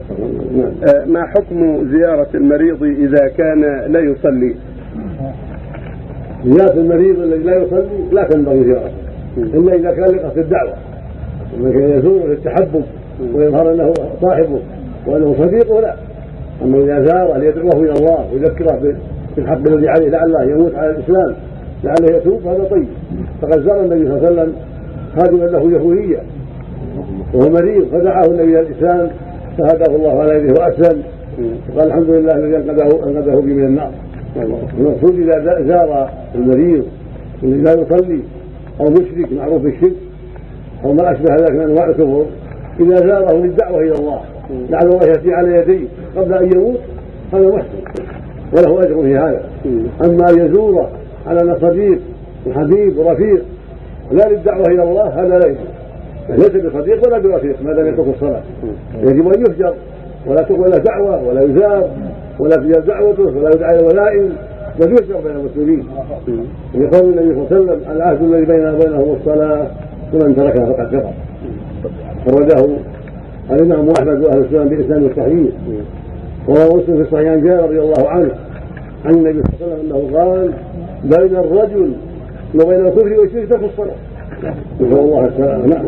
آه، ما حكم زيارة المريض إذا كان لا يصلي؟ زيارة المريض الذي لا يصلي لا تنبغي زيارته إلا إذا كان لقصد الدعوة. أما كان يزوره للتحبب ويظهر أنه صاحبه وأنه صديقه لا أما إذا زاره ليدعوه إلى الله ويذكره بالحق الذي عليه لعله يموت على الإسلام لعله يتوب هذا طيب. فقد زار النبي صلى الله عليه وسلم خادما له يهودية. وهو مريض فدعاه النبي إلى الإسلام. فهداه الله على يده وأسلم. وقال الحمد لله الذي انقذه أنقذه بي من النار. المقصود إذا زار المريض الذي لا يصلي أو مشرك معروف بالشرك أو ما أشبه ذلك من أنواع الكفر إذا زاره للدعوة إلى الله. لعل الله يأتي على يديه قبل أن يموت هذا محسن وله أجر في هذا. أما ان يزوره على ان صديق وحبيب ورفيق لا للدعوة إلى الله هذا لا يجوز. ليس بصديق ولا برفيق ما لم يترك الصلاة. يجب أن يهجر ولا تقبل دعوة ولا يزار ولا تجاب دعوته ولا يدعى إلى ولائم بل يهجر بين المسلمين. لقول النبي صلى الله عليه وسلم العهد الذي بيننا وبينهم الصلاة ومن تركها فقد كفر. خرجه الإمام أحمد وأهل السنة باسلام الصحيح وهو مسلم في الصحيح عن جابر رضي الله عنه عن النبي صلى الله عليه وسلم أنه قال بين الرجل وبين الكفر والشرك ترك الصلاة. نسأل الله السلامة. نعم.